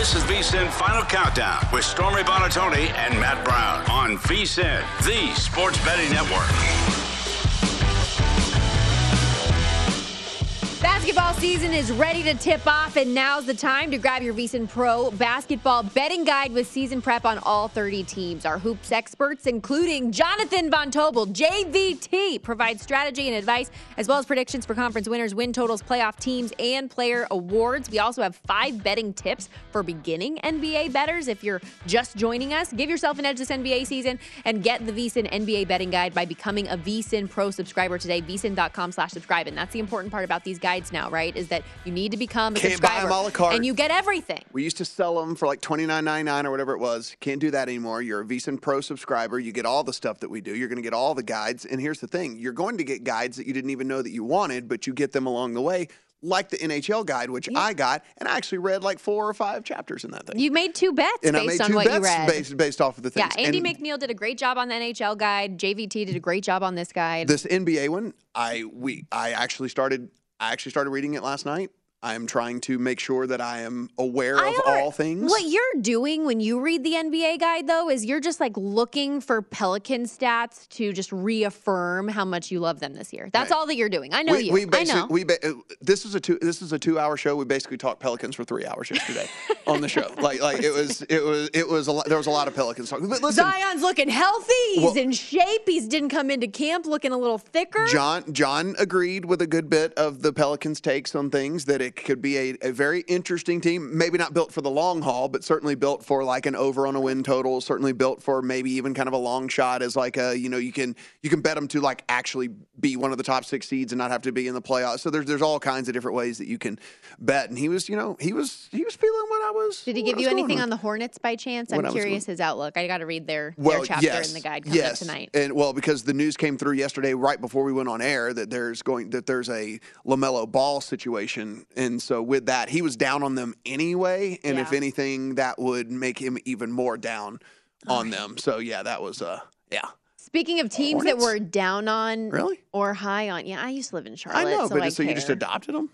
This is VSIN Final Countdown with Stormy Buonantony and Matt Brown on VSIN, the Sports Betting Network. Basketball season is ready to tip off, and now's the time to grab your VSIN Pro basketball betting guide with season prep on all 30 teams. Our hoops experts, including Jonathan Von Tobel, JVT, provide strategy and advice, as well as predictions for conference winners, win totals, playoff teams, and player awards. We also have five betting tips for beginning NBA betters. If you're just joining us, give yourself an edge this NBA season and get the VSIN NBA betting guide by becoming a VSIN Pro subscriber today. VSIN.com slash subscribe. And that's the important part about these guides now, right? Is that you need to become a Can't buy subscriber. them a la carte. And you get everything. We used to sell them for like twenty nine ninety nine or whatever it was. Can't do that anymore. You're a VSiN Pro subscriber. You get all the stuff that we do. You're going to get all the guides. And here's the thing: you're going to get guides that you didn't even know that you wanted, but you get them along the way, like the NHL guide, which I got, and I actually read like four or five chapters in that thing. You made two bets and I based made on two what bets you read. based based off of the things. yeah. Andy And MacNeil did a great job on the NHL guide. JVT did a great job on this guide. this NBA one, I we I actually started. I actually started reading it last night. I am trying to make sure that I am aware I of are- all things. What you're doing when you read the NBA guide, though, is you're just like looking for Pelican stats to just reaffirm how much you love them this year. That's Right. all that you're doing. I know we, you. We I know. We ba- uh, this is a two. This is a two-hour show. We basically talked Pelicans for three hours yesterday on the show. Like, like it was, it was, it was a lot. There was a lot of Pelicans talk. But listen, Zion's looking healthy. He's Well- in shape. He's didn't come into camp looking a little thicker. John John agreed with a good bit of the Pelicans' takes on things that it could be a, a very interesting team. Maybe not built for the long haul, but certainly built for like an over on a win total. Certainly built for maybe even kind of a long shot as like a you know you can you can bet them to like actually be one of the top six seeds and not have to be in the playoffs. So there's there's all kinds of different ways that you can bet. And he was you know he was he was feeling what I was. Did he give you anything with. on the Hornets by chance? I'm curious going- his outlook. I got to read their, well, their chapter yes, in the guide coming yes. up tonight. And well, because the news came through yesterday, right before we went on air, that there's going that there's a LaMelo Ball situation, and so with that, he was down on them anyway. And if anything, that would make him even more down on them. So yeah, that was uh yeah. Speaking of teams that were down on Really? or high on, yeah, I used to live in Charlotte. I know, so but I so you just adopted them.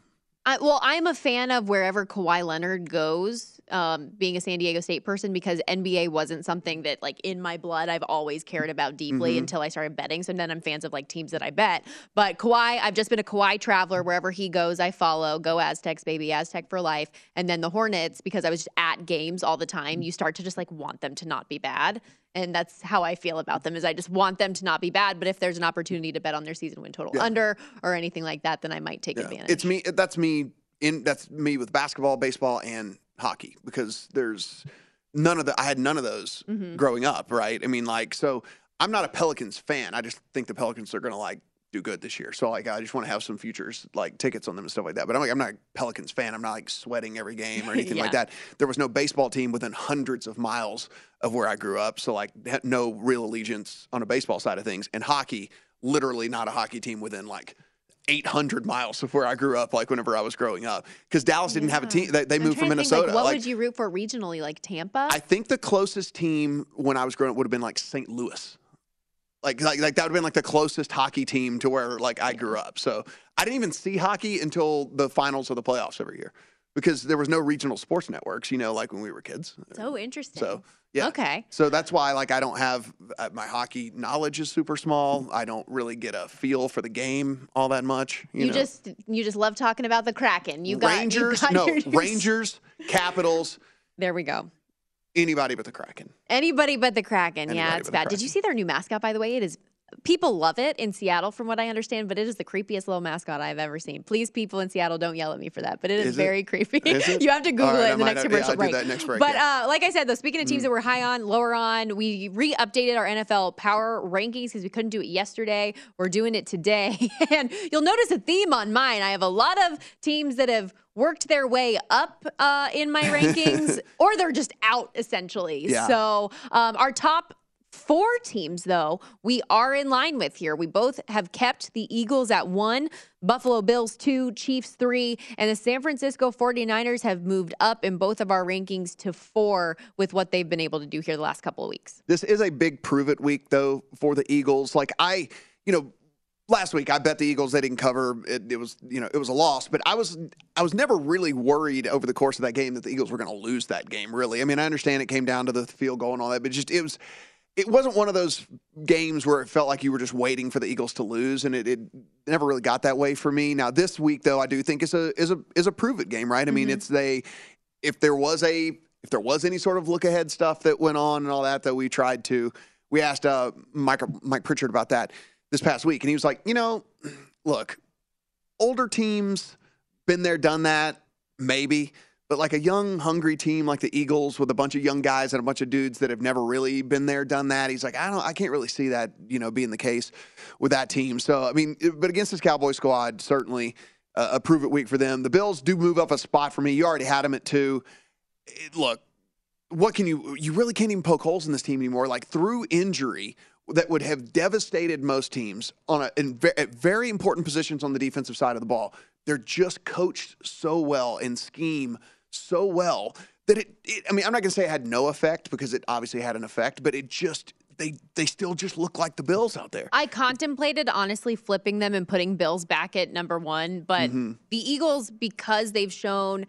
I, well, I'm a fan of wherever Kawhi Leonard goes, um, being a San Diego State person, because NBA wasn't something that, like, in my blood, I've always cared about deeply Mhm. until I started betting. So then I'm fans of, like, teams that I bet. But Kawhi, I've just been a Kawhi traveler. Wherever he goes, I follow. Go Aztecs, baby. Aztec for life. And then the Hornets, because I was just at games all the time, you start to just, like, want them to not be bad. And that's how I feel about them is I just want them to not be bad. But if there's an opportunity to bet on their season win total Yeah. under or anything like that, then I might take Yeah. advantage. It's me. That's me. In that's me with basketball, baseball, and hockey because there's none of the. I had none of those Mhm. growing up, right? I mean, like, so I'm not a Pelicans fan. I just think the Pelicans are going to like do good this year. So like, I just want to have some futures like tickets on them and stuff like that. But I'm like, I'm not a Pelicans fan. I'm not like sweating every game or anything like that. There was no baseball team within hundreds of miles of where I grew up, so like no real allegiance on a baseball side of things. And hockey, literally not a hockey team within like 800 miles of where I grew up, like whenever I was growing up, because Dallas didn't have a team. They, they moved from to think, Minnesota. Like, what Like, would you root for regionally? Like Tampa? I think the closest team when I was growing up would have been like St. Louis. Like, like, like that would have been like the closest hockey team to where like I grew up. So I didn't even see hockey until the finals of the playoffs every year because there was no regional sports networks, you know, like when we were kids. so interesting. So yeah. Okay. So that's why like I don't have uh, my hockey knowledge is super small. I don't really get a feel for the game all that much. You, You, know? just you just love talking about the Kraken. You got you Rangers, got no your- Rangers, Capitals, There we go. Anybody but the Kraken. Anybody but the Kraken. Anybody yeah, it's bad. Did you see their new mascot? By the way, it is. People love it in Seattle, from what I understand, but it is the creepiest little mascot I've ever seen. Please, people in Seattle, don't yell at me for that, but it is, Is it? very creepy. Is it? you have to Google right, it I in the next have- yeah, commercial do break. next break, But yeah. uh, like I said, though, speaking of teams Mm. that we're high on, lower on, we re-updated our NFL power rankings because we couldn't do it yesterday. We're doing it today, and you'll notice a theme on mine. I have a lot of teams that have worked their way up uh, in my rankings, or they're just out essentially. Yeah. So um, our top four teams, though, we are in line with here. We both have kept the Eagles at one, Buffalo Bills two, Chiefs three, and the San Francisco 49ers have moved up in both of our rankings to four with what they've been able to do here the last couple of weeks. This is a big prove it week though for the Eagles. Like I, you know, last week I bet the Eagles they didn't cover. It, it was you know it was a loss, but I was I was never really worried over the course of that game that the Eagles were going to lose that game. Really, I mean I understand it came down to the field goal and all that, but just it was. It wasn't one of those games where it felt like you were just waiting for the Eagles to lose, and it, it never really got that way for me. Now this week, though, I do think is a is a is a prove it game, right? I mean, it's they if there was a if there was any sort of look ahead stuff that went on and all that that we tried to we asked uh, Mike Mike Pritchard about that this past week and he was like you know look older teams been there done that maybe but like a young hungry team like the Eagles with a bunch of young guys and a bunch of dudes that have never really been there done that he's like I don't I can't really see that you know being the case with that team so I mean but against this Cowboy squad certainly uh, a prove it week for them the Bills do move up a spot for me you already had them at two it- look, what can you? You really can't even poke holes in this team anymore. Like through injury, that would have devastated most teams on a in at very important positions on the defensive side of the ball. They're just coached so well and scheme so well that it. it I mean, I'm not going to say it had no effect because it obviously had an effect, but it just they they still just look like the Bills out there. I contemplated honestly flipping them and putting Bills back at number one, but Mm-hmm. the Eagles, because they've shown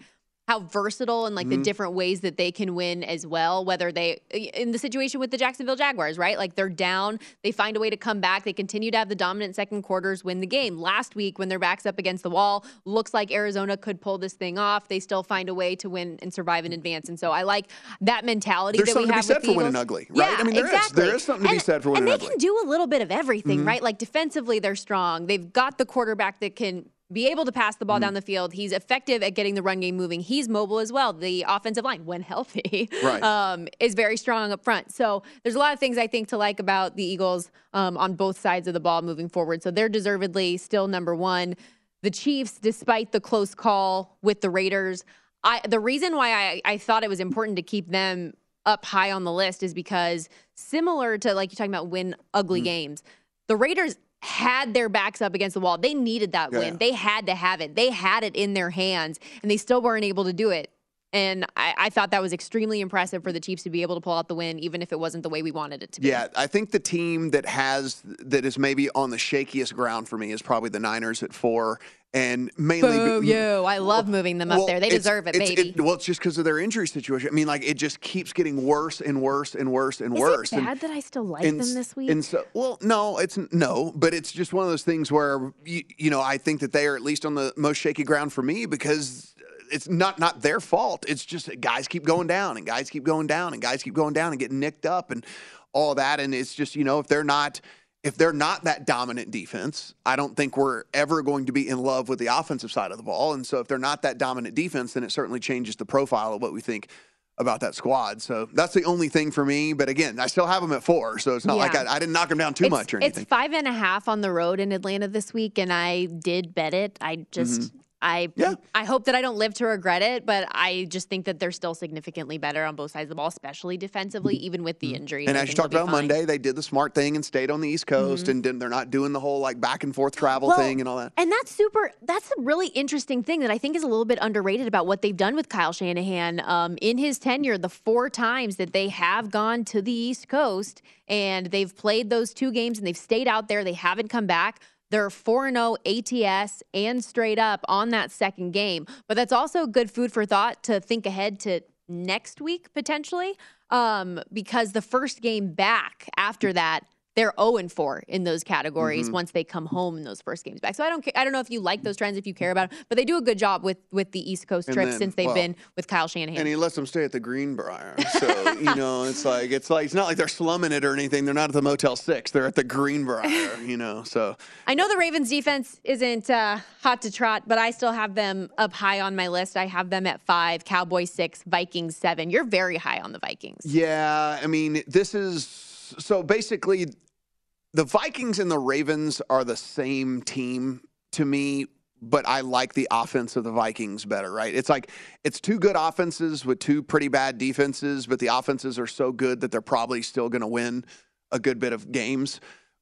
how versatile and like Mm-hmm. the different ways that they can win as well, whether they, in the situation with the Jacksonville Jaguars, right? Like they're down, they find a way to come back. They continue to have the dominant second quarters win the game. Last week, when their backs up against the wall, looks like Arizona could pull this thing off. They still find a way to win and survive in advance. And so I like that mentality There's that we something to be have said for winning ugly, right? Yeah, I mean, there is. exactly. There is something to be said for winning and ugly. Mm-hmm. they can do a little bit of everything, right? Like defensively, they're strong. They've got the quarterback that can be able to pass the ball Mm-hmm. down the field. He's effective at getting the run game moving. He's mobile as well. The offensive line, when healthy, Right. um, is very strong up front. So there's a lot of things I think to like about the Eagles um, on both sides of the ball moving forward. So they're deservedly still number one. The Chiefs, despite the close call with the Raiders, I, the reason why I, I thought it was important to keep them up high on the list is because similar to like you're talking about win ugly Mm. games, the Raiders had their backs up against the wall. They needed that Yeah. win. They had to have it. They had it in their hands, and they still weren't able to do it. And I, I thought that was extremely impressive for the Chiefs to be able to pull out the win, even if it wasn't the way we wanted it to be. Yeah, I think the team that has that is maybe on the shakiest ground for me is probably the Niners at four, and mainly. Boo you. I love moving them up Well, there. They deserve it, it's- baby. well, it's just because of their injury situation. I mean, like it just keeps getting worse and worse and worse and Is worse. it And- bad that I still like and them this week? And so, well, no, it's no, but it's just one of those things where you, you know I think that they are at least on the most shaky ground for me because it's not not their fault. It's just guys keep going down and guys keep going down and guys keep going down and getting nicked up and all that. And it's just, you know, if they're not if they're not that dominant defense, I don't think we're ever going to be in love with the offensive side of the ball. And so if they're not that dominant defense, then it certainly changes the profile of what we think about that squad. So that's the only thing for me. But again, I still have them at four. So it's not Yeah. like I, I didn't knock them down too it's, much or anything. It's five and a half on the road in Atlanta this week, and I did bet it. I just. Mm-hmm. I Mm-hmm. Yeah. I hope that I don't live to regret it, but I just think that they're still significantly better on both sides of the ball, especially defensively, even with the. Mm-hmm. and I as you talked about fine. Mm-hmm. Monday, they did the smart thing and stayed on the East Coast, and didn't, they're not doing the whole like back and forth travel Well, thing and all that. And that's super. That's a really interesting thing that I think is a little bit underrated about what they've done with Kyle Shanahan um, in his tenure. The four times that they have gone to the East Coast and they've played those two games and they've stayed out there, they haven't come back. They're 4 0 ATS and straight up on that second game. But that's also good food for thought to think ahead to next week potentially. Um, because the first game back after that, they're 0 and 4 in those categories once they come home in those first games back. So I don't I don't know if you like those trends, if you care about it, but they do a good job with with the East Coast then, since they've well, been with Kyle Shanahan. And he lets them stay at the Greenbrier. So, you know, it's like it's like it's not like they're slumming it or anything. They're not at the Motel Six. They're at the Greenbrier, you know. So I know the Ravens defense isn't uh, hot to trot, but I still have them up high on my list. I have them at five, Cowboys six, Vikings seven. You're very high on the Vikings. Yeah, I mean, this is so basically the Vikings and the Ravens are the same team to me, but I like the offense of the Vikings better, right? It's like it's two good offenses with two pretty bad defenses, but the offenses are so good that they're probably still going to win a good bit of games.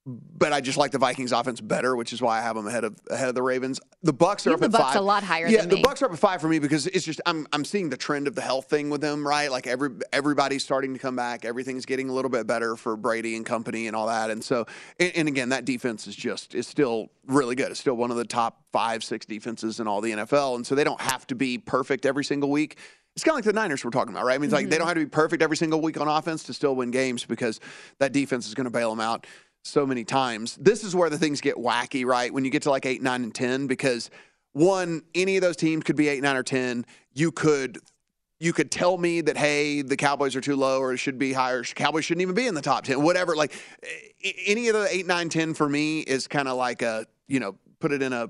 But I just like the Vikings offense better, which is why I have them ahead of ahead of the Ravens. The Bucks are up have at the Bucks five. a lot higher yeah, the me. Bucks are up at five for me because it's just I'm I'm seeing the trend of the health thing with them, right? Like every everybody's starting to come back. Everything's getting a little bit better for Brady and company and all that. And so and, and again, that defense is just is still really good. It's still one of the top five, six defenses in all the NFL. And so they don't have to be perfect every single week. It's kind of like the Niners we're talking about, right? I mean, it's like they mm-hmm. don't have to be perfect every single week on offense to still win games because that defense is going to bail them out so many times. This is where the things get wacky, right? When you get to like eight, nine, and 10, because one, any of those teams could be eight, nine, or 10. You could. You could tell me that hey, the Cowboys are too low, or it should be higher. Cowboys shouldn't even be in the top ten. Whatever, like any of the eight, nine, ten for me is kind of like a you know put it in a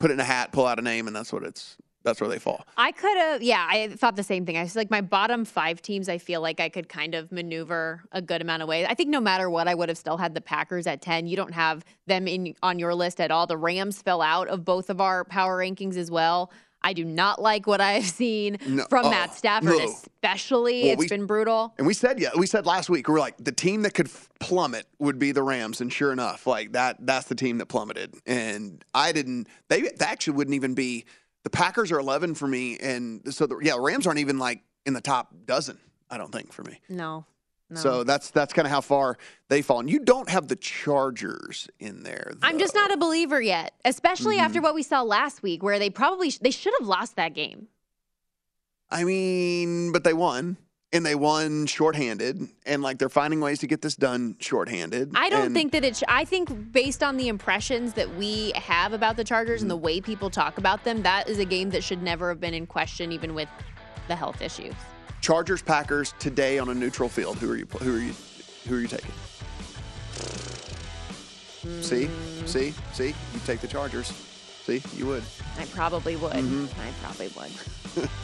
put it in a hat, pull out a name, and that's what it's that's where they fall. I could have, yeah, I thought the same thing. I was like, my bottom five teams, I feel like I could kind of maneuver a good amount of ways. I think no matter what, I would have still had the Packers at 10. You don't have them in on your list at all. The Rams fell out of both of our power rankings as well. I do not like what I've seen No, from oh, Matt uh, Stafford, no. especially. Well, It's we- been brutal. And we said, yeah, we said last week, we were like, the team that could plummet would be the Rams. And sure enough, like that, that's the team that plummeted. And I didn't, they, they actually wouldn't even be, the Packers are 11 for me. And so, the, yeah, Rams aren't even like in the top dozen, I don't think, for me. No. No. So that's that's kind of how far they fall. And you don't have the Chargers in there. I'm just not a believer yet, especially after Mm-hmm. what we saw last week, where they probably sh- they should have lost that game. I mean, but they won. And they won shorthanded, and like they're finding ways to get this done shorthanded. I don't And- think that it. Sh- I think based on the impressions that we have about the Chargers and the way people talk about them, that is a game that should never have been in question, even with the health issues. Chargers Packers today on a neutral field. Who are you? Who are you? Who are you taking? See, see, see. You take the Chargers. See, you would. I probably would. Mm-hmm. I probably would.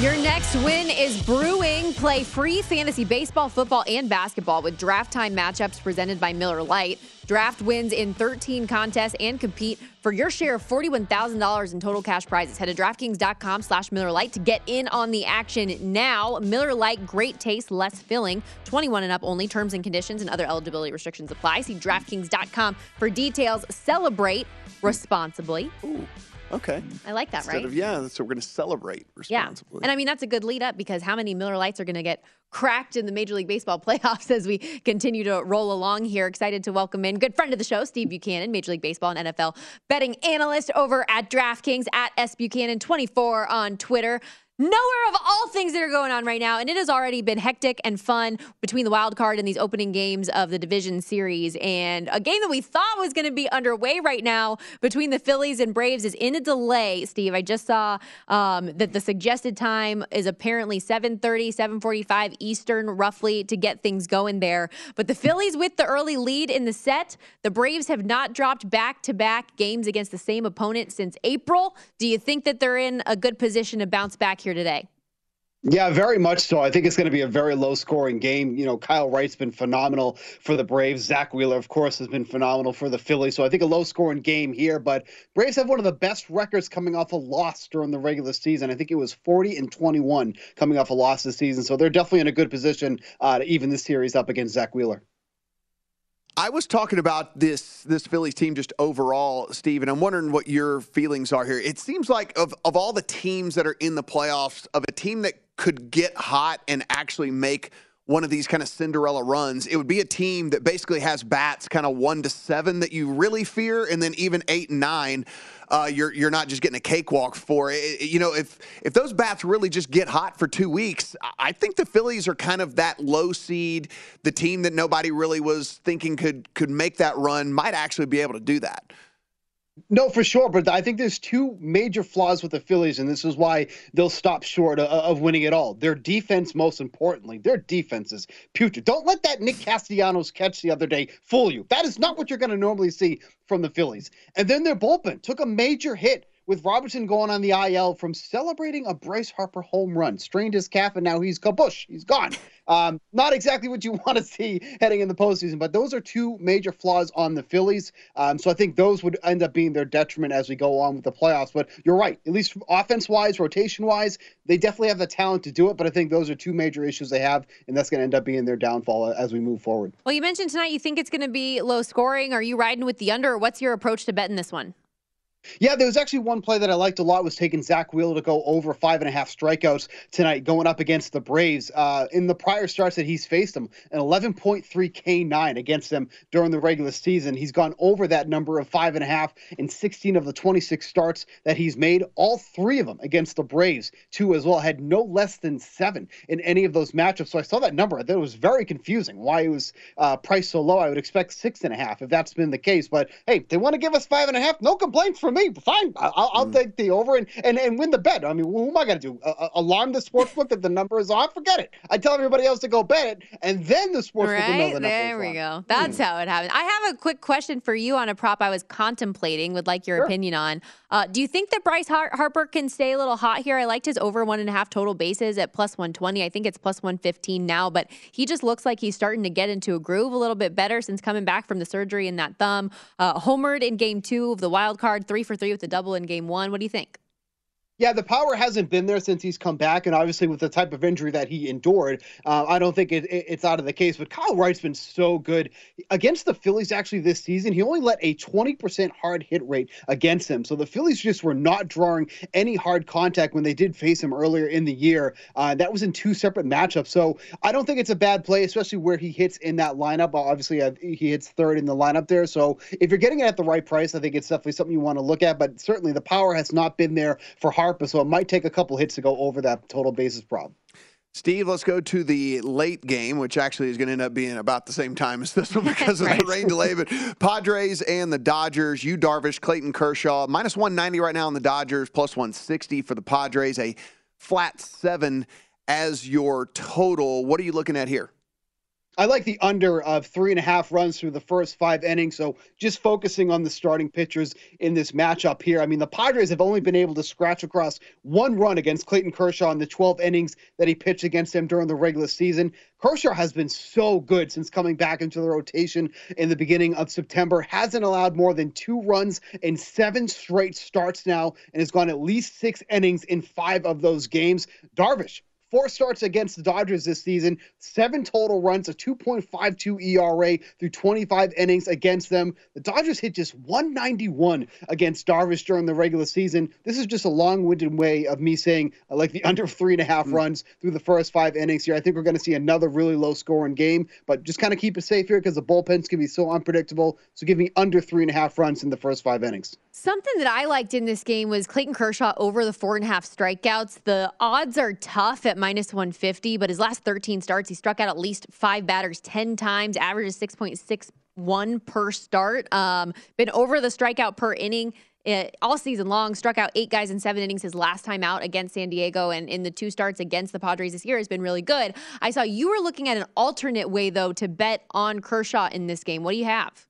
Your next win is brewing. Play free fantasy baseball, football, and basketball with draft time matchups presented by Miller Lite. Draft wins in 13 contests and compete for your share of $41,000 in total cash prizes. Head to DraftKings.com slash Miller Lite to get in on the action now. Miller Lite, great taste, less filling. 21 and up only. Terms and conditions and other eligibility restrictions apply. See DraftKings.com for details. Celebrate responsibly. Okay. I like that, Instead right? of, yeah, so we're going to celebrate responsibly. Yeah. And I mean, that's a good lead up because how many Miller Lites are going to get cracked in the Major League Baseball playoffs as we continue to roll along here? Excited to welcome in good friend of the show, Steve Buchanan, Major League Baseball and NFL betting analyst over at DraftKings at S Buchanan24 on Twitter. Nowhere of all things that are going on right now, and it has already been hectic and fun between the wild card and these opening games of the division series. And a game that we thought was going to be underway right now between the Phillies and Braves is in a delay. Steve, I just saw um, that the suggested time is apparently 7:30, 7:45 Eastern, roughly, to get things going there. But the Phillies with the early lead in the set, the Braves have not dropped back-to-back games against the same opponent since April. Do you think that they're in a good position to bounce back here today? Yeah, very much so. I think it's going to be a very low scoring game. You know, Kyle Wright's been phenomenal for the Braves. Zack Wheeler, of course, has been phenomenal for the Phillies. So I think a low scoring game here. But Braves have one of the best records coming off a loss during the regular season. I think it was 40 and 21 coming off a loss this season. So they're definitely in a good position uh, to even this series up against Zack Wheeler. I was talking about this this Phillies team just overall, Steve, and I'm wondering what your feelings are here. It seems like of of all the teams that are in the playoffs, of a team that could get hot and actually make one of these kind of Cinderella runs, it would be a team that basically has bats kind of one to seven that you really fear, and then even eight and nine, uh, you're you're not just getting a cakewalk for. It, you know, if if those bats really just get hot for two weeks, I think the Phillies are kind of that low seed, the team that nobody really was thinking could could make that run, might actually be able to do that. No, for sure. But I think there's two major flaws with the Phillies, and this is why they'll stop short of, of winning it all. Their defense, most importantly, their defense is putrid. Don't let that Nick Castellanos catch the other day fool you. That is not what you're going to normally see from the Phillies. And then their bullpen took a major hit with Robertson going on the IL from celebrating a Bryce Harper home run, strained his calf, and now he's kabush. He's gone. Um, not exactly what you want to see heading in the postseason, but those are two major flaws on the Phillies. Um, so I think those would end up being their detriment as we go on with the playoffs. But you're right, at least offense wise, rotation wise, they definitely have the talent to do it. But I think those are two major issues they have, and that's going to end up being their downfall as we move forward. Well, you mentioned tonight you think it's going to be low scoring. Are you riding with the under, or what's your approach to betting this one? Yeah, there was actually one play that I liked a lot was taking Zack Wheeler to go over five and a half strikeouts tonight, going up against the Braves. Uh, in the prior starts that he's faced them, an 11.3 K9 against them during the regular season. He's gone over that number of five and a half in 16 of the 26 starts that he's made. All three of them against the Braves, two as well, had no less than seven in any of those matchups. So I saw that number. I thought it was very confusing why it was uh, priced so low. I would expect six and a half if that's been the case. But hey, they want to give us five and a half. No complaints from me. Fine, I'll, I'll mm. take the over and, and and win the bet. I mean, who am I going to do? Uh, alarm the sportsbook that the number is off? Forget it. I tell everybody else to go bet it, and then the sportsbook right? will know the number. There we go. That's mm. how it happens. I have a quick question for you on a prop I was contemplating. Would like your sure. opinion on. Uh, do you think that Bryce Har- Harper can stay a little hot here? I liked his over one and a half total bases at plus 120. I think it's plus 115 now, but he just looks like he's starting to get into a groove a little bit better since coming back from the surgery in that thumb. Uh, homered in game two of the wild card, three for three with the double in game one. What do you think? Yeah, the power hasn't been there since he's come back, and obviously with the type of injury that he endured, uh, I don't think it, it, it's out of the case. But Kyle Wright's been so good against the Phillies. Actually, this season, he only let a 20% hard hit rate against him. So the Phillies just were not drawing any hard contact when they did face him earlier in the year. Uh, that was in two separate matchups. So I don't think it's a bad play, especially where he hits in that lineup. Obviously, uh, he hits third in the lineup there. So if you're getting it at the right price, I think it's definitely something you want to look at. But certainly, the power has not been there for hard Harper, so it might take a couple hits to go over that total bases problem. Steve, let's go to the late game, which actually is going to end up being about the same time as this one because of right. the rain delay. But Padres and the Dodgers, Yu Darvish, Clayton Kershaw, minus 190 right now on the Dodgers, plus 160 for the Padres, a flat seven as your total. What are you looking at here? I like the under of three and a half runs through the first five innings. So just focusing on the starting pitchers in this matchup here. I mean, the Padres have only been able to scratch across one run against Clayton Kershaw in the 12 innings that he pitched against him during the regular season. Kershaw has been so good since coming back into the rotation in the beginning of September. Hasn't allowed more than two runs in seven straight starts now and has gone at least six innings in five of those games. Darvish Four starts against the Dodgers this season, seven total runs, a 2.52 ERA through 25 innings against them. The Dodgers hit just 191 against Darvish during the regular season. This is just a long winded way of me saying I like the under three and a half mm. runs through the first five innings here. I think we're going to see another really low scoring game, but just kind of keep it safe here because the bullpens can be so unpredictable. So give me under three and a half runs in the first five innings. Something that I liked in this game was Clayton Kershaw over the four and a half strikeouts. The odds are tough at minus 150, but his last 13 starts, he struck out at least five batters 10 times, averages 6.61 per start. Um, been over the strikeout per inning. It, eh, all season long, struck out eight guys in seven innings his last time out against San Diego, and in the two starts against the Padres this year has been really good. I saw you were looking at an alternate way, though, to bet on Kershaw in this game. What do you have?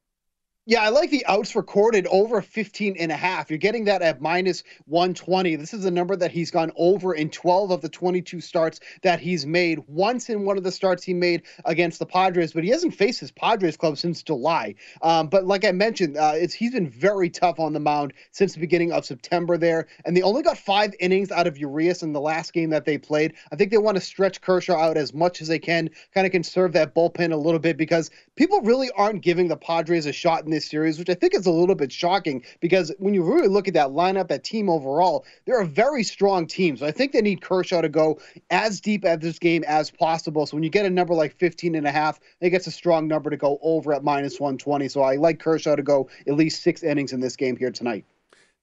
Yeah, I like the outs recorded over 15 and a half. You're getting that at minus 120. This is a number that he's gone over in 12 of the 22 starts that he's made. Once in one of the starts he made against the Padres, but he hasn't faced his Padres club since July. Um, but like I mentioned, uh, he's been very tough on the mound since the beginning of September there, and they only got five innings out of Urias in the last game that they played. I think they want to stretch Kershaw out as much as they can, kind of conserve that bullpen a little bit because people really aren't giving the Padres a shot in this series, which I think is a little bit shocking because when you really look at that lineup, that team overall, they're a very strong team. So I think they need Kershaw to go as deep at this game as possible. So when you get a number like 15 and a half, I think it's a strong number to go over at minus 120. So I like Kershaw to go at least six innings in this game here tonight.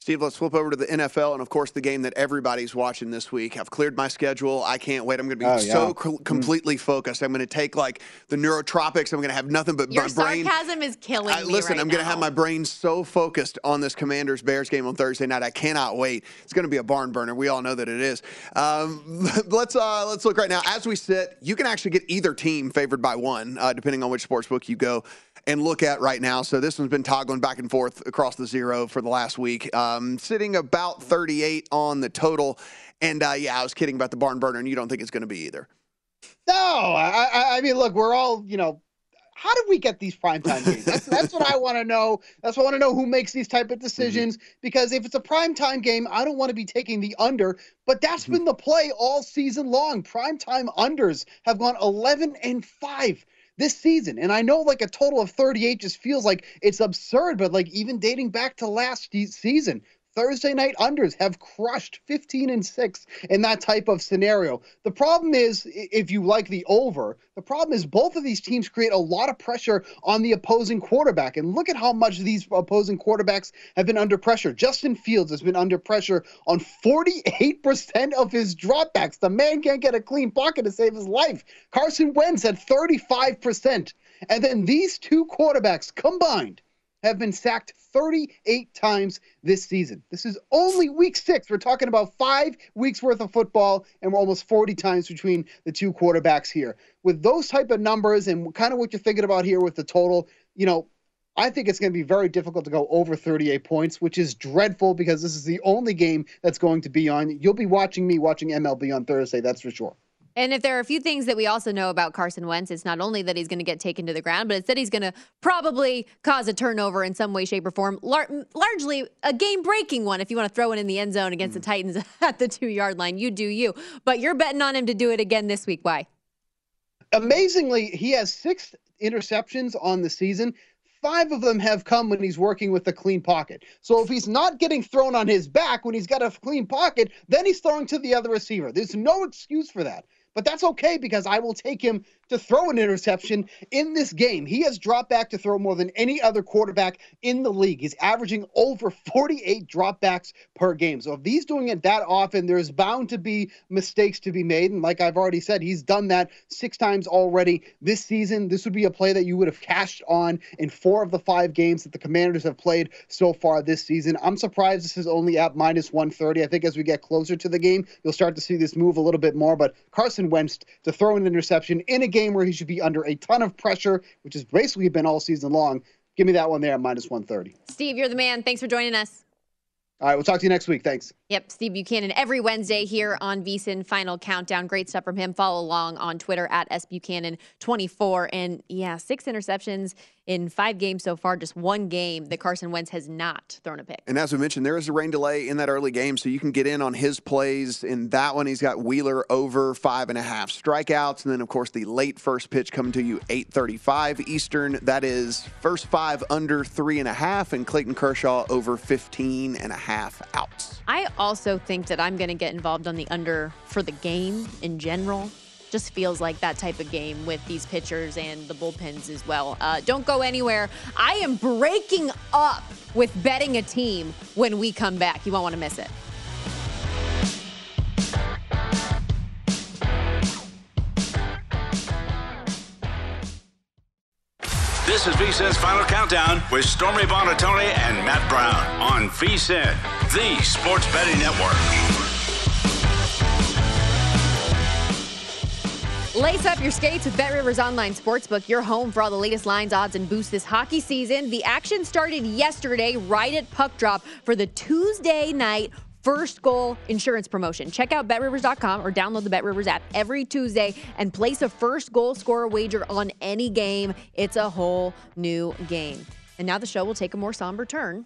Steve, let's flip over to the NFL and, of course, the game that everybody's watching this week. I've cleared my schedule. I can't wait. I'm going to be oh, yeah. so mm-hmm. completely focused. I'm going to take like the neurotropics. I'm going to have nothing but Your my brain. sarcasm is killing I, me. Listen, right I'm going to have my brain so focused on this Commanders Bears game on Thursday night. I cannot wait. It's going to be a barn burner. We all know that it is. Um, let's uh, let's look right now. As we sit, you can actually get either team favored by one, uh, depending on which sports book you go and look at right now. So this one's been toggling back and forth across the zero for the last week. Uh, um, sitting about 38 on the total. And uh, yeah, I was kidding about the barn burner, and you don't think it's going to be either. No, I, I, mean, look, we're all, you know, how did we get these primetime games? That's, that's what I want to know. That's what I want to know who makes these type of decisions. Mm-hmm. Because if it's a primetime game, I don't want to be taking the under. But that's mm-hmm. been the play all season long. Primetime unders have gone 11 and 5 this season. And I know like a total of 38 just feels like it's absurd, but like even dating back to last season, Thursday night unders have crushed 15 and 6 in that type of scenario. The problem is, if you like the over, the problem is both of these teams create a lot of pressure on the opposing quarterback. And look at how much these opposing quarterbacks have been under pressure. Justin Fields has been under pressure on 48% of his dropbacks. The man can't get a clean pocket to save his life. Carson Wentz at 35%. And then these two quarterbacks combined have been sacked 38 times this season. This is only week six. We're talking about five weeks worth of football, and we're almost 40 times between the two quarterbacks here. With those type of numbers and kind of what you're thinking about here with the total, you know, I think it's going to be very difficult to go over 38 points, which is dreadful because this is the only game that's going to be on. You'll be watching me watching MLB on Thursday, that's for sure. And if there are a few things that we also know about Carson Wentz, it's not only that he's going to get taken to the ground, but it's that he's going to probably cause a turnover in some way, shape, or form. Lar- largely a game breaking one if you want to throw it in the end zone against mm. the Titans at the two yard line. You do you. But you're betting on him to do it again this week. Why? Amazingly, he has six interceptions on the season. Five of them have come when he's working with a clean pocket. So if he's not getting thrown on his back when he's got a clean pocket, then he's throwing to the other receiver. There's no excuse for that. But that's okay because I will take him to throw an interception in this game. He has dropped back to throw more than any other quarterback in the league. He's averaging over 48 dropbacks per game. So if he's doing it that often, there's bound to be mistakes to be made. And like I've already said, he's done that six times already this season. This would be a play that you would have cashed on in four of the five games that the Commanders have played so far this season. I'm surprised this is only at minus 130. I think as we get closer to the game, you'll start to see this move a little bit more. But Carson Wentz to throw an interception in a game game where he should be under a ton of pressure, which has basically been all season long. Give me that one there at minus 130. Steve, you're the man. Thanks for joining us. All right, we'll talk to you next week. Thanks. Yep, Steve Buchanan every Wednesday here on VSIN Final Countdown. Great stuff from him. Follow along on Twitter at sbuchanan24. And yeah, six interceptions in five games so far, just one game that Carson Wentz has not thrown a pick. And as we mentioned, there is a rain delay in that early game, so you can get in on his plays. In that one, he's got Wheeler over five and a half strikeouts, and then of course the late first pitch coming to you 8:35 Eastern. That is first five under three and a half, and Clayton Kershaw over 15 and a half outs. I also think that I'm going to get involved on the under for the game in general just feels like that type of game with these pitchers and the bullpens as well. Uh, don't go anywhere. I am breaking up with betting a team when we come back. You won't want to miss it. This is VSIN's Final Countdown with Stormy Buonantony and Matt Brown on VSIN, the Sports Betting Network. Lace up your skates with BetRivers Online Sportsbook, your home for all the latest lines, odds, and boosts this hockey season. The action started yesterday, right at puck drop, for the Tuesday night first goal insurance promotion. Check out betrivers.com or download the BetRivers app every Tuesday and place a first goal scorer wager on any game. It's a whole new game. And now the show will take a more somber turn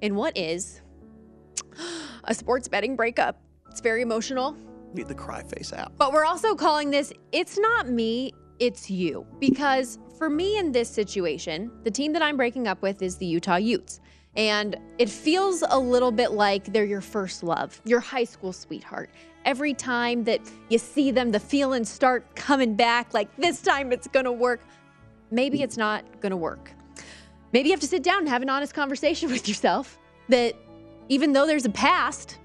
in what is a sports betting breakup. It's very emotional need the cry face out. But we're also calling this It's Not Me, It's You. Because for me in this situation, the team that I'm breaking up with is the Utah Utes. And it feels a little bit like they're your first love, your high school sweetheart. Every time that you see them, the feelings start coming back like this time it's gonna work. Maybe it's not gonna work. Maybe you have to sit down and have an honest conversation with yourself that even though there's a past,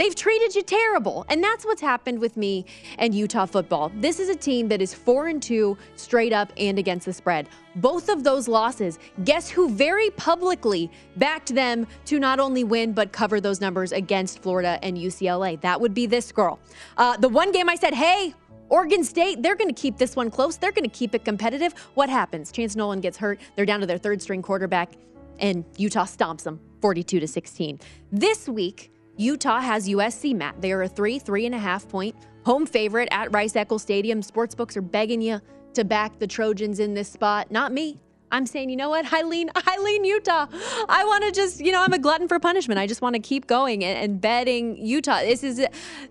They've treated you terrible. And that's what's happened with me and Utah football. This is a team that is 4 and 2 straight up and against the spread. Both of those losses, guess who very publicly backed them to not only win but cover those numbers against Florida and UCLA? That would be this girl. Uh, the one game I said, "Hey, Oregon State, they're going to keep this one close. They're going to keep it competitive. What happens? Chance Nolan gets hurt. They're down to their third string quarterback, and Utah stomps them 42 to 16. This week, Utah has USC, Matt. They are a three, three and a half point home favorite at Rice Eccles Stadium. Sportsbooks are begging you to back the Trojans in this spot. Not me. I'm saying, you know what, Eileen, Eileen, Utah. I want to just, you know, I'm a glutton for punishment. I just want to keep going and, and, betting Utah. This is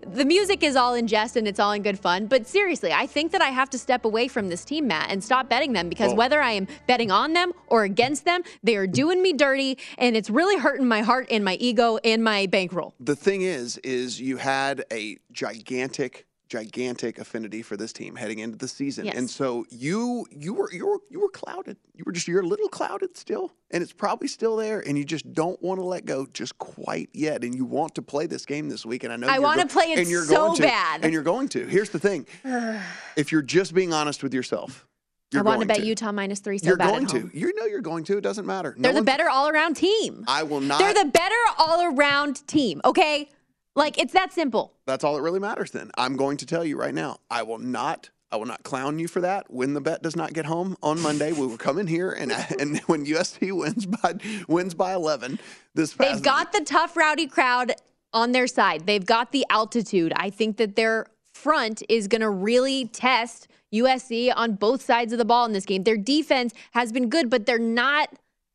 the music is all in jest and it's all in good fun. But seriously, I think that I have to step away from this team, Matt, and stop betting them because whether I am betting on them or against them, they are doing me dirty, and it's really hurting my heart and my ego and my bankroll. The thing is, is you had a gigantic gigantic affinity for this team heading into the season. Yes. And so you you were you were you were clouded. You were just you're a little clouded still. And it's probably still there. And you just don't want to let go just quite yet. And you want to play this game this week. And I know I want to go- play it and you're so going to, bad. And you're going to. Here's the thing. if you're just being honest with yourself, you're I want to bet Utah minus three so you're going to. You know you're going to. It doesn't matter. No They're the better all around team. I will not. They're the better all around team, okay? Like, it's that simple. That's all that really matters then. I'm going to tell you right now. I will not I will not clown you for that. When the bet does not get home on Monday, we will come in here and and when USC wins by wins by 11 this They've got the tough, rowdy crowd on their side. They've got the altitude. I think that their front is going to really test USC on both sides of the ball in this game. Their defense has been good, but they're not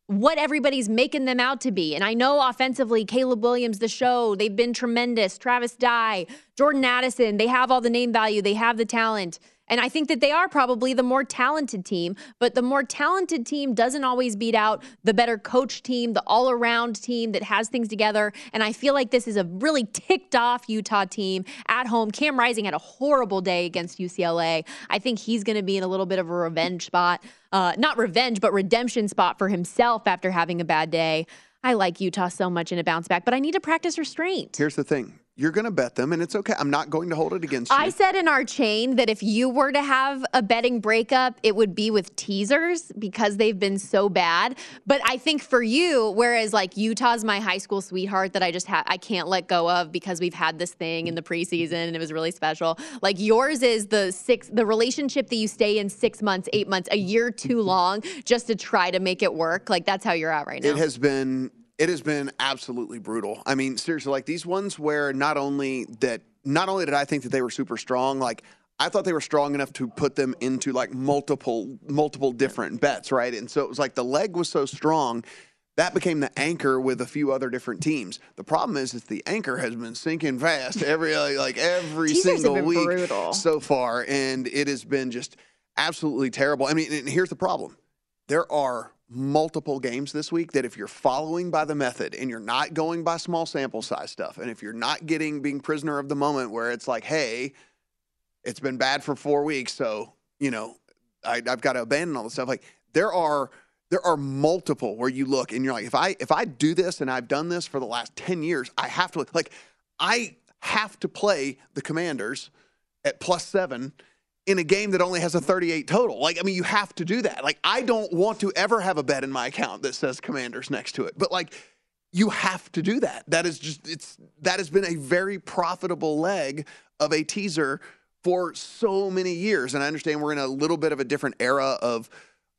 what everybody's making them out to be. And I know offensively, Caleb Williams, the show, they've been tremendous. Travis Dye, Jordan Addison, they have all the name value, they have the talent. And I think that they are probably the more talented team, but the more talented team doesn't always beat out the better coach team, the all around team that has things together. And I feel like this is a really ticked off Utah team at home. Cam Rising had a horrible day against UCLA. I think he's going to be in a little bit of a revenge spot. Uh, not revenge, but redemption spot for himself after having a bad day. I like Utah so much in a bounce back, but I need to practice restraint. Here's the thing. You're going to bet them and it's okay. I'm not going to hold it against you. I said in our chain that if you were to have a betting breakup, it would be with teasers because they've been so bad. But I think for you, whereas like Utah's my high school sweetheart that I just ha- I can't let go of because we've had this thing in the preseason and it was really special. Like yours is the six the relationship that you stay in six months, eight months, a year too long just to try to make it work. Like that's how you're at right now. It has been it has been absolutely brutal. I mean, seriously, like these ones where not only that not only did I think that they were super strong, like I thought they were strong enough to put them into like multiple multiple different bets, right? And so it was like the leg was so strong that became the anchor with a few other different teams. The problem is, that the anchor has been sinking fast every like every single week brutal. so far, and it has been just absolutely terrible. I mean, and here's the problem: there are multiple games this week that if you're following by the method and you're not going by small sample size stuff, and if you're not getting being prisoner of the moment where it's like, hey, it's been bad for four weeks, so you know I, I've got to abandon all this stuff. Like there are there are multiple where you look and you're like, if I if I do this and I've done this for the last ten years, I have to like I have to play the Commanders at plus seven in a game that only has a 38 total. Like, I mean, you have to do that. Like, I don't want to ever have a bet in my account that says Commanders next to it, but like, you have to do that. That is just it's that has been a very profitable leg of a teaser for so many years. And I understand we're in a little bit of a different era of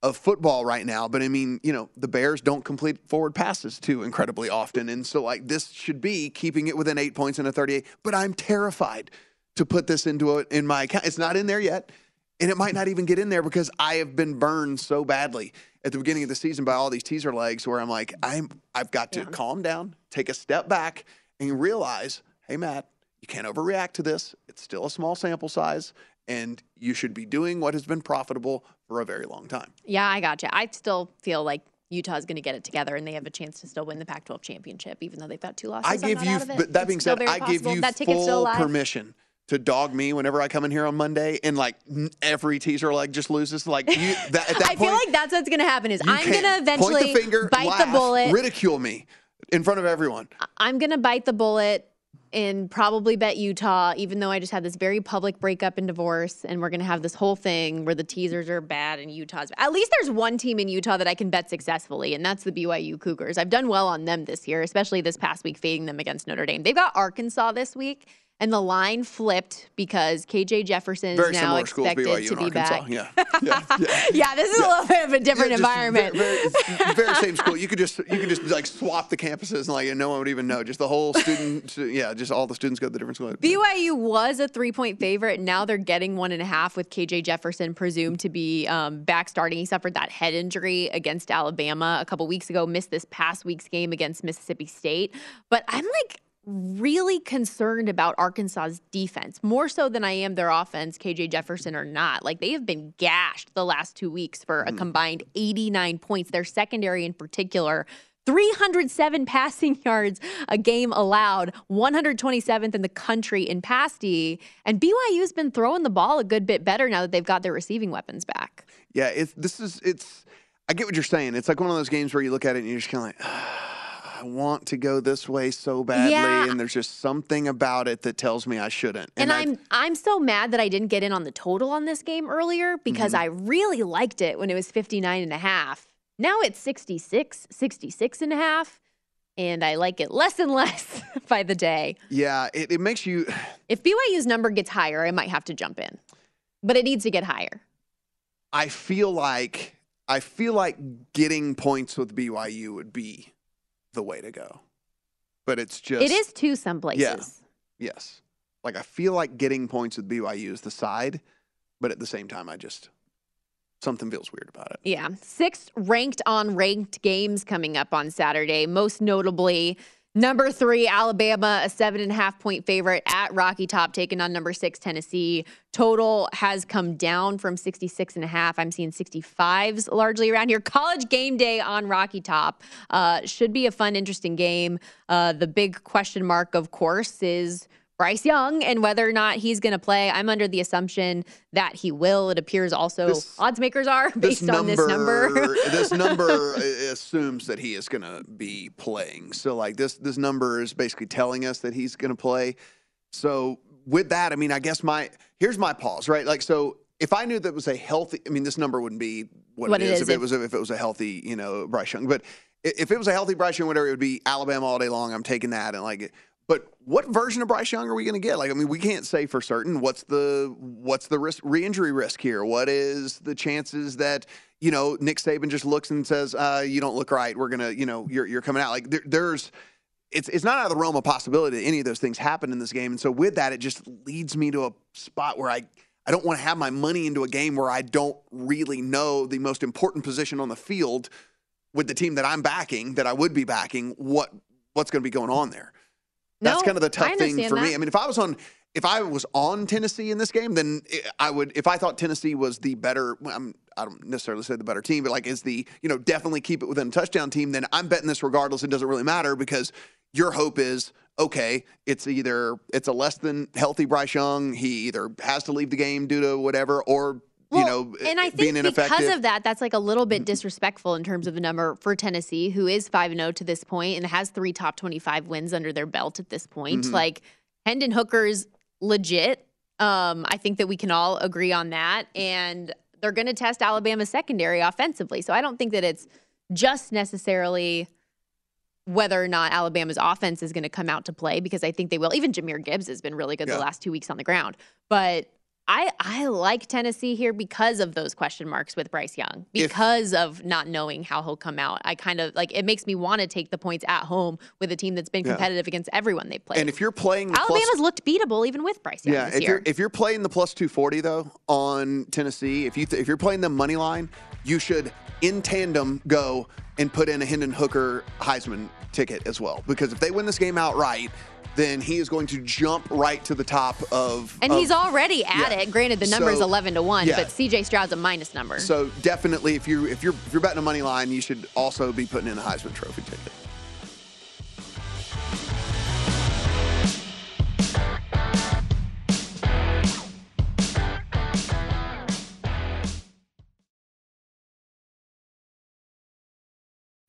of football right now, but I mean, you know, the Bears don't complete forward passes too incredibly often. And so like this should be keeping it within 8 points in a 38, but I'm terrified to put this into a, in my account. It's not in there yet. And it might not even get in there because I have been burned so badly at the beginning of the season by all these teaser legs where I'm like, I'm I've got to calm down, take a step back, and realize, hey Matt, you can't overreact to this. It's still a small sample size, and you should be doing what has been profitable for a very long time. Yeah, I gotcha. I still feel like Utah's going to get it together and they have a chance to still win the Pac-12 championship, even though they've got two losses. I give you, it. but that It's being said, I give you that full permission to dog me whenever I come in here on Monday, and like every teaser leg just loses. Like you, that, at that I point, feel like that's what's going to happen. Is I'm going to eventually point the finger, bite laugh, the bullet. ridicule me in front of everyone. I'm going to bite the bullet and probably bet Utah, even though I just had this very public breakup and divorce, and we're going to have this whole thing where the teasers are bad and Utah's. At least there's one team in Utah that I can bet successfully, and that's the BYU Cougars. I've done well on them this year, especially this past week, fading them against Notre Dame. They've got Arkansas this week. And the line flipped because KJ Jefferson is now schools, expected BYU to be Arkansas. back. Yeah, yeah, yeah. Yeah, this is a little bit of a different Yeah, environment. Very, very, very same school. You could just you could just like swap the campuses and like no one would even know. Just the whole student, yeah, just all the students go to the different schools. BYU was a three point favorite. Now they're getting one and a half with KJ Jefferson presumed to be um, back starting. He suffered that head injury against Alabama a couple weeks ago, missed this past week's game against Mississippi State. But I'm like really concerned about Arkansas's defense, more so than I am their offense, KJ Jefferson or not. Like they have been gashed the last two weeks for a hmm. combined 89 points. Their secondary in particular. 307 passing yards a game allowed, 127th in the country in pass D. And BYU's been throwing the ball a good bit better now that they've got their receiving weapons back. Yeah, it's this is it's. I get what you're saying. It's like one of those games where you look at it and you're just kind of like, I want to go this way so badly, Yeah. and there's just something about it that tells me I shouldn't. And, I- I'm I'm so mad that I didn't get in on the total on this game earlier because Mm-hmm. I really liked it when it was 59 and a half. Now it's 66, 66 and a half, and I like it less and less by the day. yeah, it, it makes you. If BYU's number gets higher, I might have to jump in. But it needs to get higher. I feel like I feel like getting points with BYU would be the way to go, but it's just it is too some places. Yeah. Yes. Like I feel like getting points with BYU is the side, but at the same time, I just something feels weird about it. Yeah. Six ranked on ranked games coming up on Saturday. Most notably, number three, Alabama, a seven and a half point favorite at Rocky Top, taking on number six, Tennessee. Total has come down from 66 and a half. I'm seeing 65s largely around here. College game day on Rocky Top. Uh, should be a fun, interesting game. Uh, the big question mark, of course, is. Bryce Young and whether or not he's going to play. I'm under the assumption that he will. It appears also This- odds makers are based this on this number. this number uh, assumes that he is going to be playing. So like this this number is basically telling us that he's going to play. So with that, I mean, I guess my here's my pause, right? Like so if I knew that was a healthy, I mean, this number wouldn't be what, What it it is, is if it was if it was a healthy, you know, Bryce Young. But if it was a healthy Bryce Young, whatever, it would be Alabama all day long. I'm taking that and like. What version of Bryce Young are we going to get? Like, I mean, we can't say for certain. What's the what's the risk, re-injury risk here? What is the chances that you know Nick Saban just looks and says, uh, "You don't look right. We're gonna, you know, you're you're coming out." Like, there, there's it's it's not out of the realm of possibility that any of those things happen in this game. And so with that, it just leads me to a spot where I I don't want to have my money into a game where I don't really know the most important position on the field with the team that I'm backing, that I would be backing, what what's going to be going on there. That's No, kind of the tough thing for me. I mean, if I was on if I was on Tennessee in this game, then I would. If I thought Tennessee was the better, I'm, I don't necessarily say the better team, but like is the you know definitely keep it within a touchdown team, then I'm betting this regardless. It doesn't really matter because your hope is okay. It's either it's a less than healthy Bryce Young. He either has to leave the game due to whatever, or you know, and I think ineffective. because of that, that's like a little bit disrespectful in terms of the number for Tennessee, who is five and zero to this point and has three top twenty-five wins under their belt at this point. Mhm. Like Hendon Hooker's legit. Um, I think that we can all agree on that, and they're going to test Alabama's secondary offensively. So I don't think that it's just necessarily whether or not Alabama's offense is going to come out to play because I think they will. Even Jahmyr Gibbs has been really good Yeah. the last two weeks on the ground. But I I like Tennessee here because of those question marks with Bryce Young, If- because of not knowing how he'll come out. I kind of like it makes me want to take the points at home with a team that's been Yeah. competitive against everyone they played. and if you're playing the plus- Alabama's looked beatable even with Bryce Young Yeah, this if year. you're if you're playing the plus two forty though on Tennessee, if you th- if you're playing the money line, you should in tandem go and put in a Hendon Hooker Heisman ticket as well because if they win this game outright, then he is going to jump right to the top of. and of- he's already at yeah. it. Granted, the number is eleven to one, yeah. but CJ Stroud's a minus number. So definitely, if you if you're if you're betting a money line, you should also be putting in a Heisman Trophy ticket.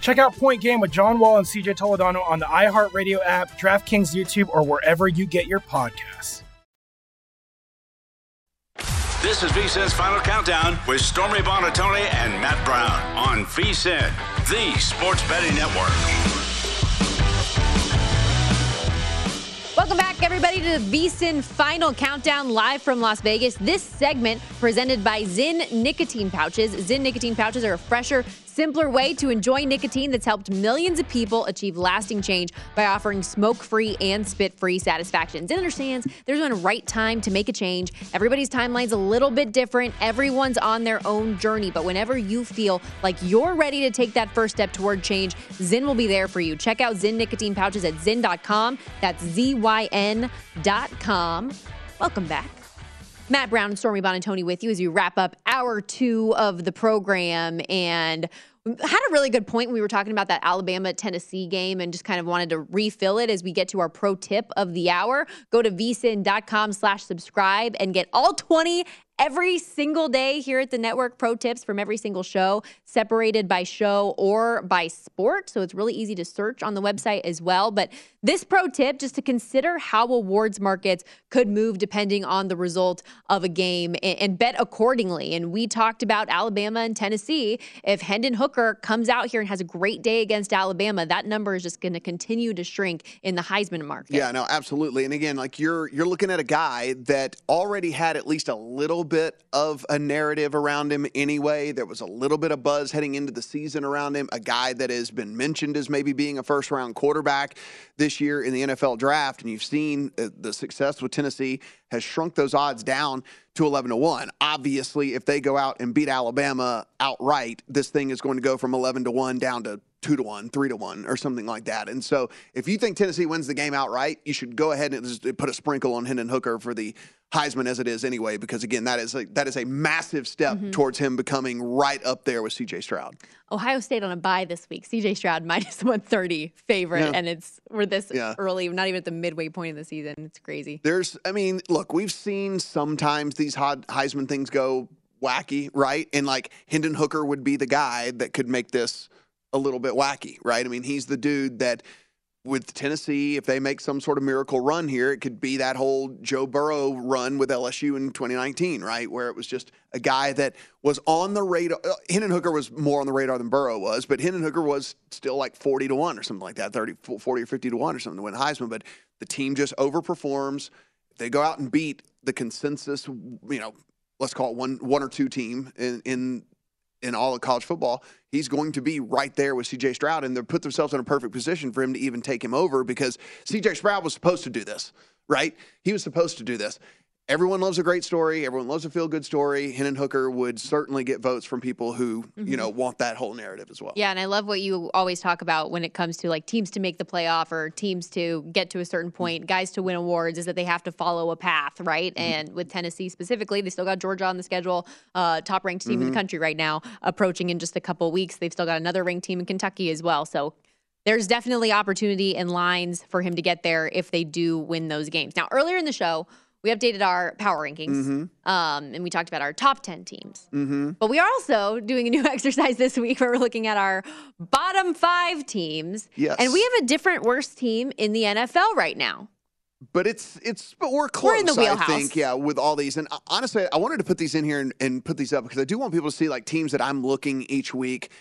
Check out Point Game with John Wall and CJ Toledano on the iHeartRadio app, DraftKings YouTube, or wherever you get your podcasts. This is VSIN's Final Countdown with Stormy Buonantony and Matt Brown on VSIN, the sports betting network. Welcome back, everybody, to the VSIN Final Countdown live from Las Vegas. This segment presented by Zyn Nicotine Pouches. Zyn Nicotine Pouches are a fresher, simpler way to enjoy nicotine that's helped millions of people achieve lasting change by offering smoke-free and spit-free satisfaction. Zyn understands there's a right time to make a change. Everybody's timeline's a little bit different. Everyone's on their own journey, but whenever you feel like you're ready to take that first step toward change, Zyn will be there for you. Check out Zyn Nicotine Pouches at zyn.com. That's Z-Y-N dot com. Welcome back. Matt Brown and Stormy Buonantony with you as we wrap up hour two of the program. And had a really good point. when We were talking about that Alabama Tennessee game and just kind of wanted to refill it as we get to our pro tip of the hour. Go to vsin.com slash subscribe and get all 20 every single day here at the network pro tips from every single show separated by show or by sport. So it's really easy to search on the website as well. But this pro tip just to consider how awards markets could move depending on the result of a game and, and bet accordingly. And we talked about alabama and tennessee. If hendon hooker comes out here and has a great day against alabama that number is just going to continue to shrink in the heisman market. Yeah, no, absolutely. And again, like you're you're looking at a guy that already had at least a little bit of a narrative around him anyway. There was a little bit of buzz heading into the season around him. A guy that has been mentioned as maybe being a first round quarterback this year in the NFL draft, and you've seen uh, the success with Tennessee has shrunk those odds down to 11 to 1. Obviously, if they go out and beat Alabama outright, this thing is going to go from 11 to 1 down to two to one, three to one, or something like that. And so, if you think Tennessee wins the game outright, you should go ahead and just put a sprinkle on Hendon Hooker for the Heisman as it is anyway, because again, that is a, that is a massive step mm-hmm. towards him becoming right up there with C.J. Stroud. Ohio State on a bye this week. CJ Stroud minus 130 favorite, Yeah. and it's we're this Yeah. early, not even at the midway point of the season. It's crazy. There's, I mean, look, we've seen sometimes these Heisman things go wacky, right? And like Hendon Hooker would be the guy that could make this a little bit wacky, right? I mean, he's the dude that with Tennessee, if they make some sort of miracle run here, it could be that whole Joe Burrow run with LSU in 2019, right? Where it was just a guy that was on the radar. Uh, Hooker was more on the radar than Burrow was, but Hooker was still like 40 to 1 or something like that, 30, 40 or 50 to 1 or something to win Heisman. But the team just overperforms. They go out and beat the consensus, you know, let's call it one one or two team in, in in all of college football, he's going to be right there with CJ Stroud, and they put themselves in a perfect position for him to even take him over because CJ Stroud was supposed to do this, right? He was supposed to do this. Everyone loves a great story. Everyone loves a feel good story. Hendon Hooker would certainly get votes from people who, mm-hmm. you know, want that whole narrative as well. Yeah, and I love what you always talk about when it comes to like teams to make the playoff or teams to get to a certain point, guys to win awards, is that they have to follow a path, right? Mm-hmm. And with Tennessee specifically, they still got Georgia on the schedule, uh, top ranked team mm-hmm. in the mm-hmm. country right now, approaching in just a couple weeks. They've still got another ranked team in Kentucky as well. So there's definitely opportunity and lines for him to get there if they do win those games. Now, earlier in the show, we updated our power rankings mm-hmm. um, and we talked about our top 10 teams. Mm-hmm. But we are also doing a new exercise this week where we're looking at our bottom five teams. Yes. And we have a different worst team in the NFL right now. But it's it's but we're close. We're in the wheelhouse. I think, yeah, with all these. And uh, honestly, I wanted to put these in here and, and put these up because I do want people to see like teams that I'm looking each week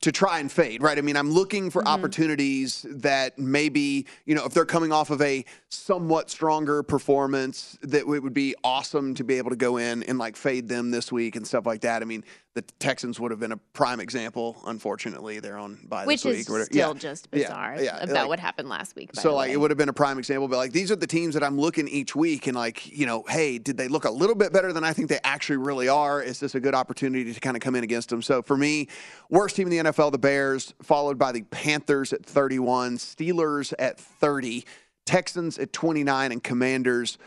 to try and fade, right? I mean, I'm looking for mm-hmm. opportunities that maybe, you know, if they're coming off of a somewhat stronger performance, that it would be awesome to be able to go in and like fade them this week and stuff like that. I mean, the Texans would have been a prime example. Unfortunately, they're on by Which this week. Which is still yeah. just bizarre yeah. Yeah. about like, what happened last week. so, like, way. it would have been a prime example. But like, these are the teams that I'm looking each week, and like, you know, hey, did they look a little bit better than I think they actually really are? Is this a good opportunity to kind of come in against them? So for me, worst team in the NFL, the Bears, followed by the Panthers at 31, Steelers at 30, Texans at 29, and Commanders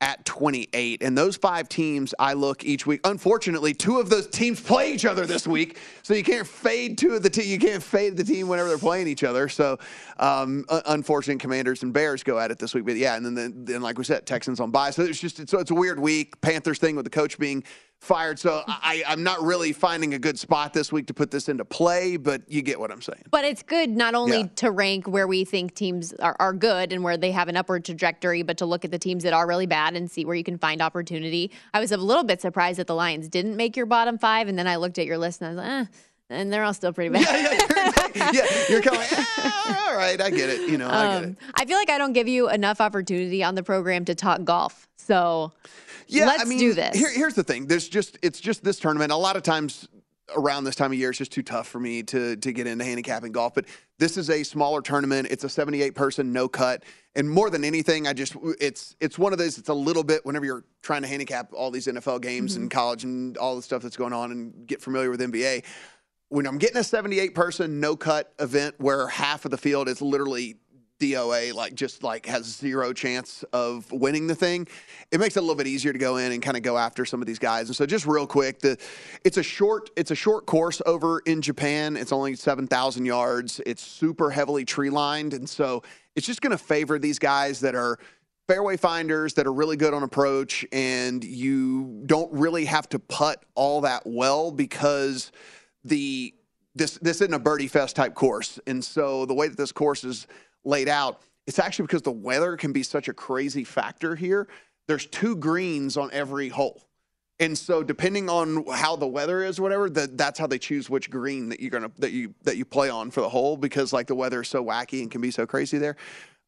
at 28. And those five teams I look each week. Unfortunately, two of those teams play each other this week, so you can't fade two of the team. You can't fade the team whenever they're playing each other. So, um, unfortunate Commanders and Bears go at it this week. But yeah, and then then like we said, Texans on bye. So it's just it's, it's a weird week. Panthers thing with the coach being fired. So I, I'm not really finding a good spot this week to put this into play, but you get what I'm saying. But it's good not only yeah. to rank where we think teams are, are good and where they have an upward trajectory, but to look at the teams that are really bad and see where you can find opportunity. I was a little bit surprised that the Lions didn't make your bottom five, and then I looked at your list and I was like, eh and they're all still pretty bad. Yeah, yeah, you're, yeah, you're kind of like, ah, all right, I get it. You know, I get um, it. I feel like I don't give you enough opportunity on the program to talk golf, so yeah, let's I mean, do this. Here, here's the thing: there's just it's just this tournament. A lot of times around this time of year, it's just too tough for me to to get into handicapping golf. But this is a smaller tournament. It's a 78 person no cut, and more than anything, I just it's it's one of those. It's a little bit whenever you're trying to handicap all these NFL games mm-hmm. and college and all the stuff that's going on and get familiar with NBA. When I'm getting a 78 person no cut event where half of the field is literally DOA like just like has zero chance of winning the thing, it makes it a little bit easier to go in and kind of go after some of these guys. And so just real quick, the it's a short it's a short course over in Japan. It's only 7,000 yards. It's super heavily tree lined and so it's just going to favor these guys that are fairway finders that are really good on approach and you don't really have to putt all that well because the this this isn't a birdie fest type course. And so the way that this course is laid out. It's actually because the weather can be such a crazy factor here. There's two greens on every hole. And so depending on how the weather is, whatever, that that's how they choose which green that you're gonna that you that you play on for the hole because like the weather is so wacky and can be so crazy there.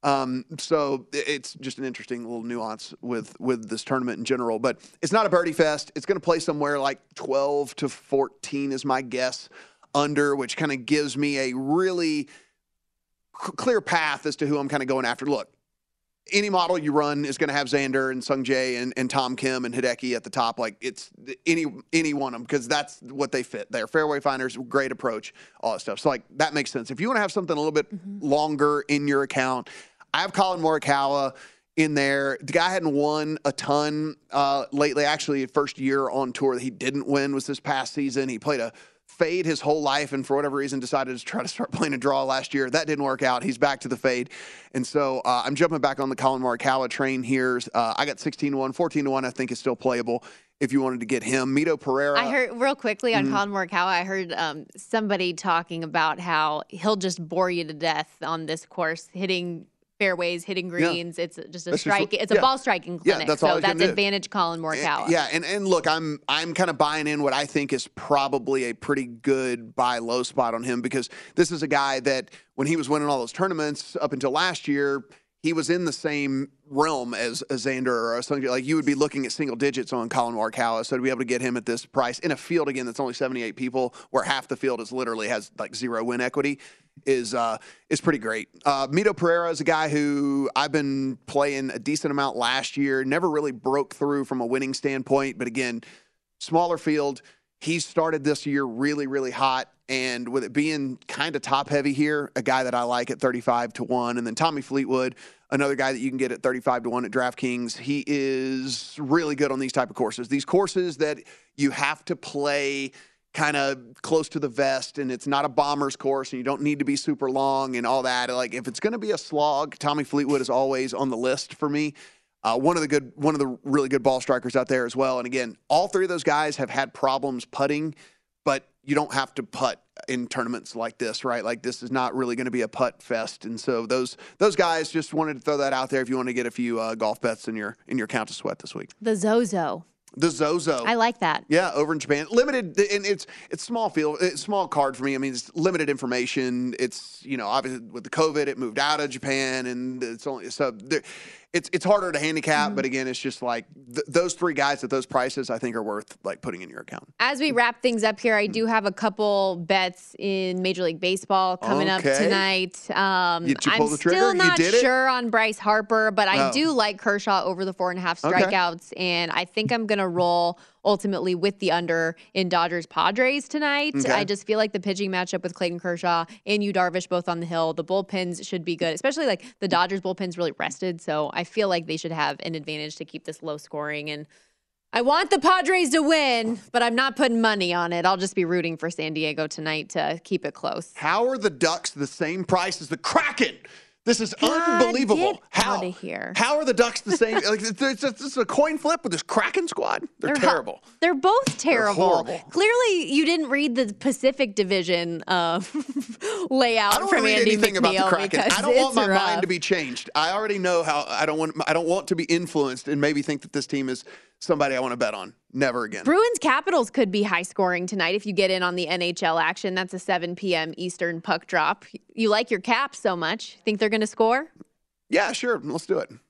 Um, so it's just an interesting little nuance with with this tournament in general. But it's not a birdie fest. It's going to play somewhere like 12 to 14 is my guess under, which kind of gives me a really clear path as to who I'm kind of going after. Look, any model you run is going to have Xander and Sung Jae and, and Tom Kim and Hideki at the top. Like it's any any one of them because that's what they fit. They're fairway finders, great approach, all that stuff. So like that makes sense. If you want to have something a little bit mm-hmm. longer in your account, I have Collin Morikawa in there. The guy hadn't won a ton uh, lately. Actually, first year on tour that he didn't win was this past season. He played a fade his whole life and for whatever reason decided to try to start playing a draw last year. That didn't work out. He's back to the fade. And so uh, I'm jumping back on the Collin Morikawa train here. Uh, I got 16 to 1, 14 to 1, I think is still playable if you wanted to get him. Mito Pereira. I heard real quickly on Mhm. Collin Morikawa, I heard um, somebody talking about how he'll just bore you to death on this course, hitting fairways, hitting greens. It's just a That's strike. it's a yeah. ball striking Yeah, clinic. that's all so that's do. advantage Collin Morikawa. Yeah, and and look, I'm I'm kind of buying in what I think is probably a pretty good buy low spot on him because this is a guy that when he was winning all those tournaments up until last year, he was in the same realm as, as Xander or something like you would be looking at single digits on Collin Morikawa. So to be able to get him at this price in a field again that's only 78 people, where half the field is literally has like zero win equity, is uh, is pretty great. Uh, Mito Pereira is a guy who I've been playing a decent amount last year. Never really broke through from a winning standpoint, but again, smaller field. He started this year really, really hot. And with it being kind of top heavy here, a guy that I like at 35 to 1. And then Tommy Fleetwood, another guy that you can get at 35 to 1 at DraftKings. He is really good on these type of courses. These courses that you have to play kind of close to the vest and it's not a bomber's course and you don't need to be super long and all that. Like if it's going to be a slog, Tommy Fleetwood is always on the list for me. Uh, one of the good, one of the really good ball strikers out there as well. And again, all three of those guys have had problems putting, but you don't have to putt in tournaments like this, right? Like this is not really going to be a putt fest. And so those those guys just wanted to throw that out there if you want to get a few uh, golf bets in your in your count to sweat this week. The Zozo. The Zozo. I like that. Yeah, over in Japan, limited, and it's it's small field, it's small card for me. I mean, it's limited information. It's you know, obviously with the COVID, it moved out of Japan, and it's only so there, it's it's harder to handicap. But again, it's just like th- those three guys at those prices, I think are worth like putting in your account. As we wrap things up here, I do have a couple bets in Major League Baseball coming up tonight. Um, Did you I'm pull the trigger? still You not sure on Bryce Harper, but I Oh. do like Kershaw over the four and a half Okay. strikeouts, and I think I'm going to roll ultimately with the under in Dodgers Padres tonight. Okay. I just feel like the pitching matchup with Clayton Kershaw and Yu Darvish both on the hill, the bullpens should be good, especially like the Dodgers bullpen's really rested, so I feel like they should have an advantage to keep this low scoring and. I want the Padres to win, but I'm not putting money on it. I'll just be rooting for San Diego tonight to keep it close. How are the Ducks the same price as the Kraken? This is unbelievable. how here. How are the Ducks the same? like, it's, it's a coin flip with this Kraken squad. They're, They're ho- terrible. They're both terrible. horrible. Clearly, you didn't read the Pacific Division uh, layout I don't from read Andy anything about the Kraken. I don't want my rough. mind to be changed. I already know how. I don't want. I don't want to be influenced and maybe think that this team is somebody I want to bet on. Never again. Bruins Capitals could be high scoring tonight if you get in on the NHL action. That's a 7 p.m. Eastern puck drop. You like your Caps so much. Think they're going to score? Yeah, sure. Let's do it.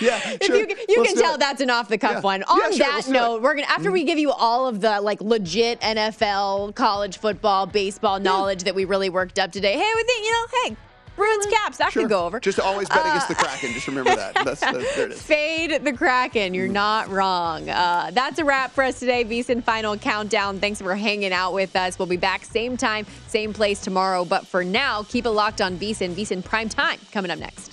yeah, If sure. you, you can tell it. that's an off the cuff Yeah. one. Yeah, On sure, that. Mm-hmm. note, we're gonna after we give you all of the like legit NFL, college football, baseball knowledge that we really worked up today. Hey, we think you know, hey, Bruins Caps that Sure. could go over. Just always bet against the Kraken. Just remember that. That's, that's there it is. Fade the Kraken. You're not wrong. Uh, that's a wrap for us today. VSIN Final Countdown. Thanks for hanging out with us. We'll be back same time, same place tomorrow. But for now, keep it locked on VSIN. VSIN Prime Time coming up next.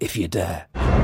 if you dare.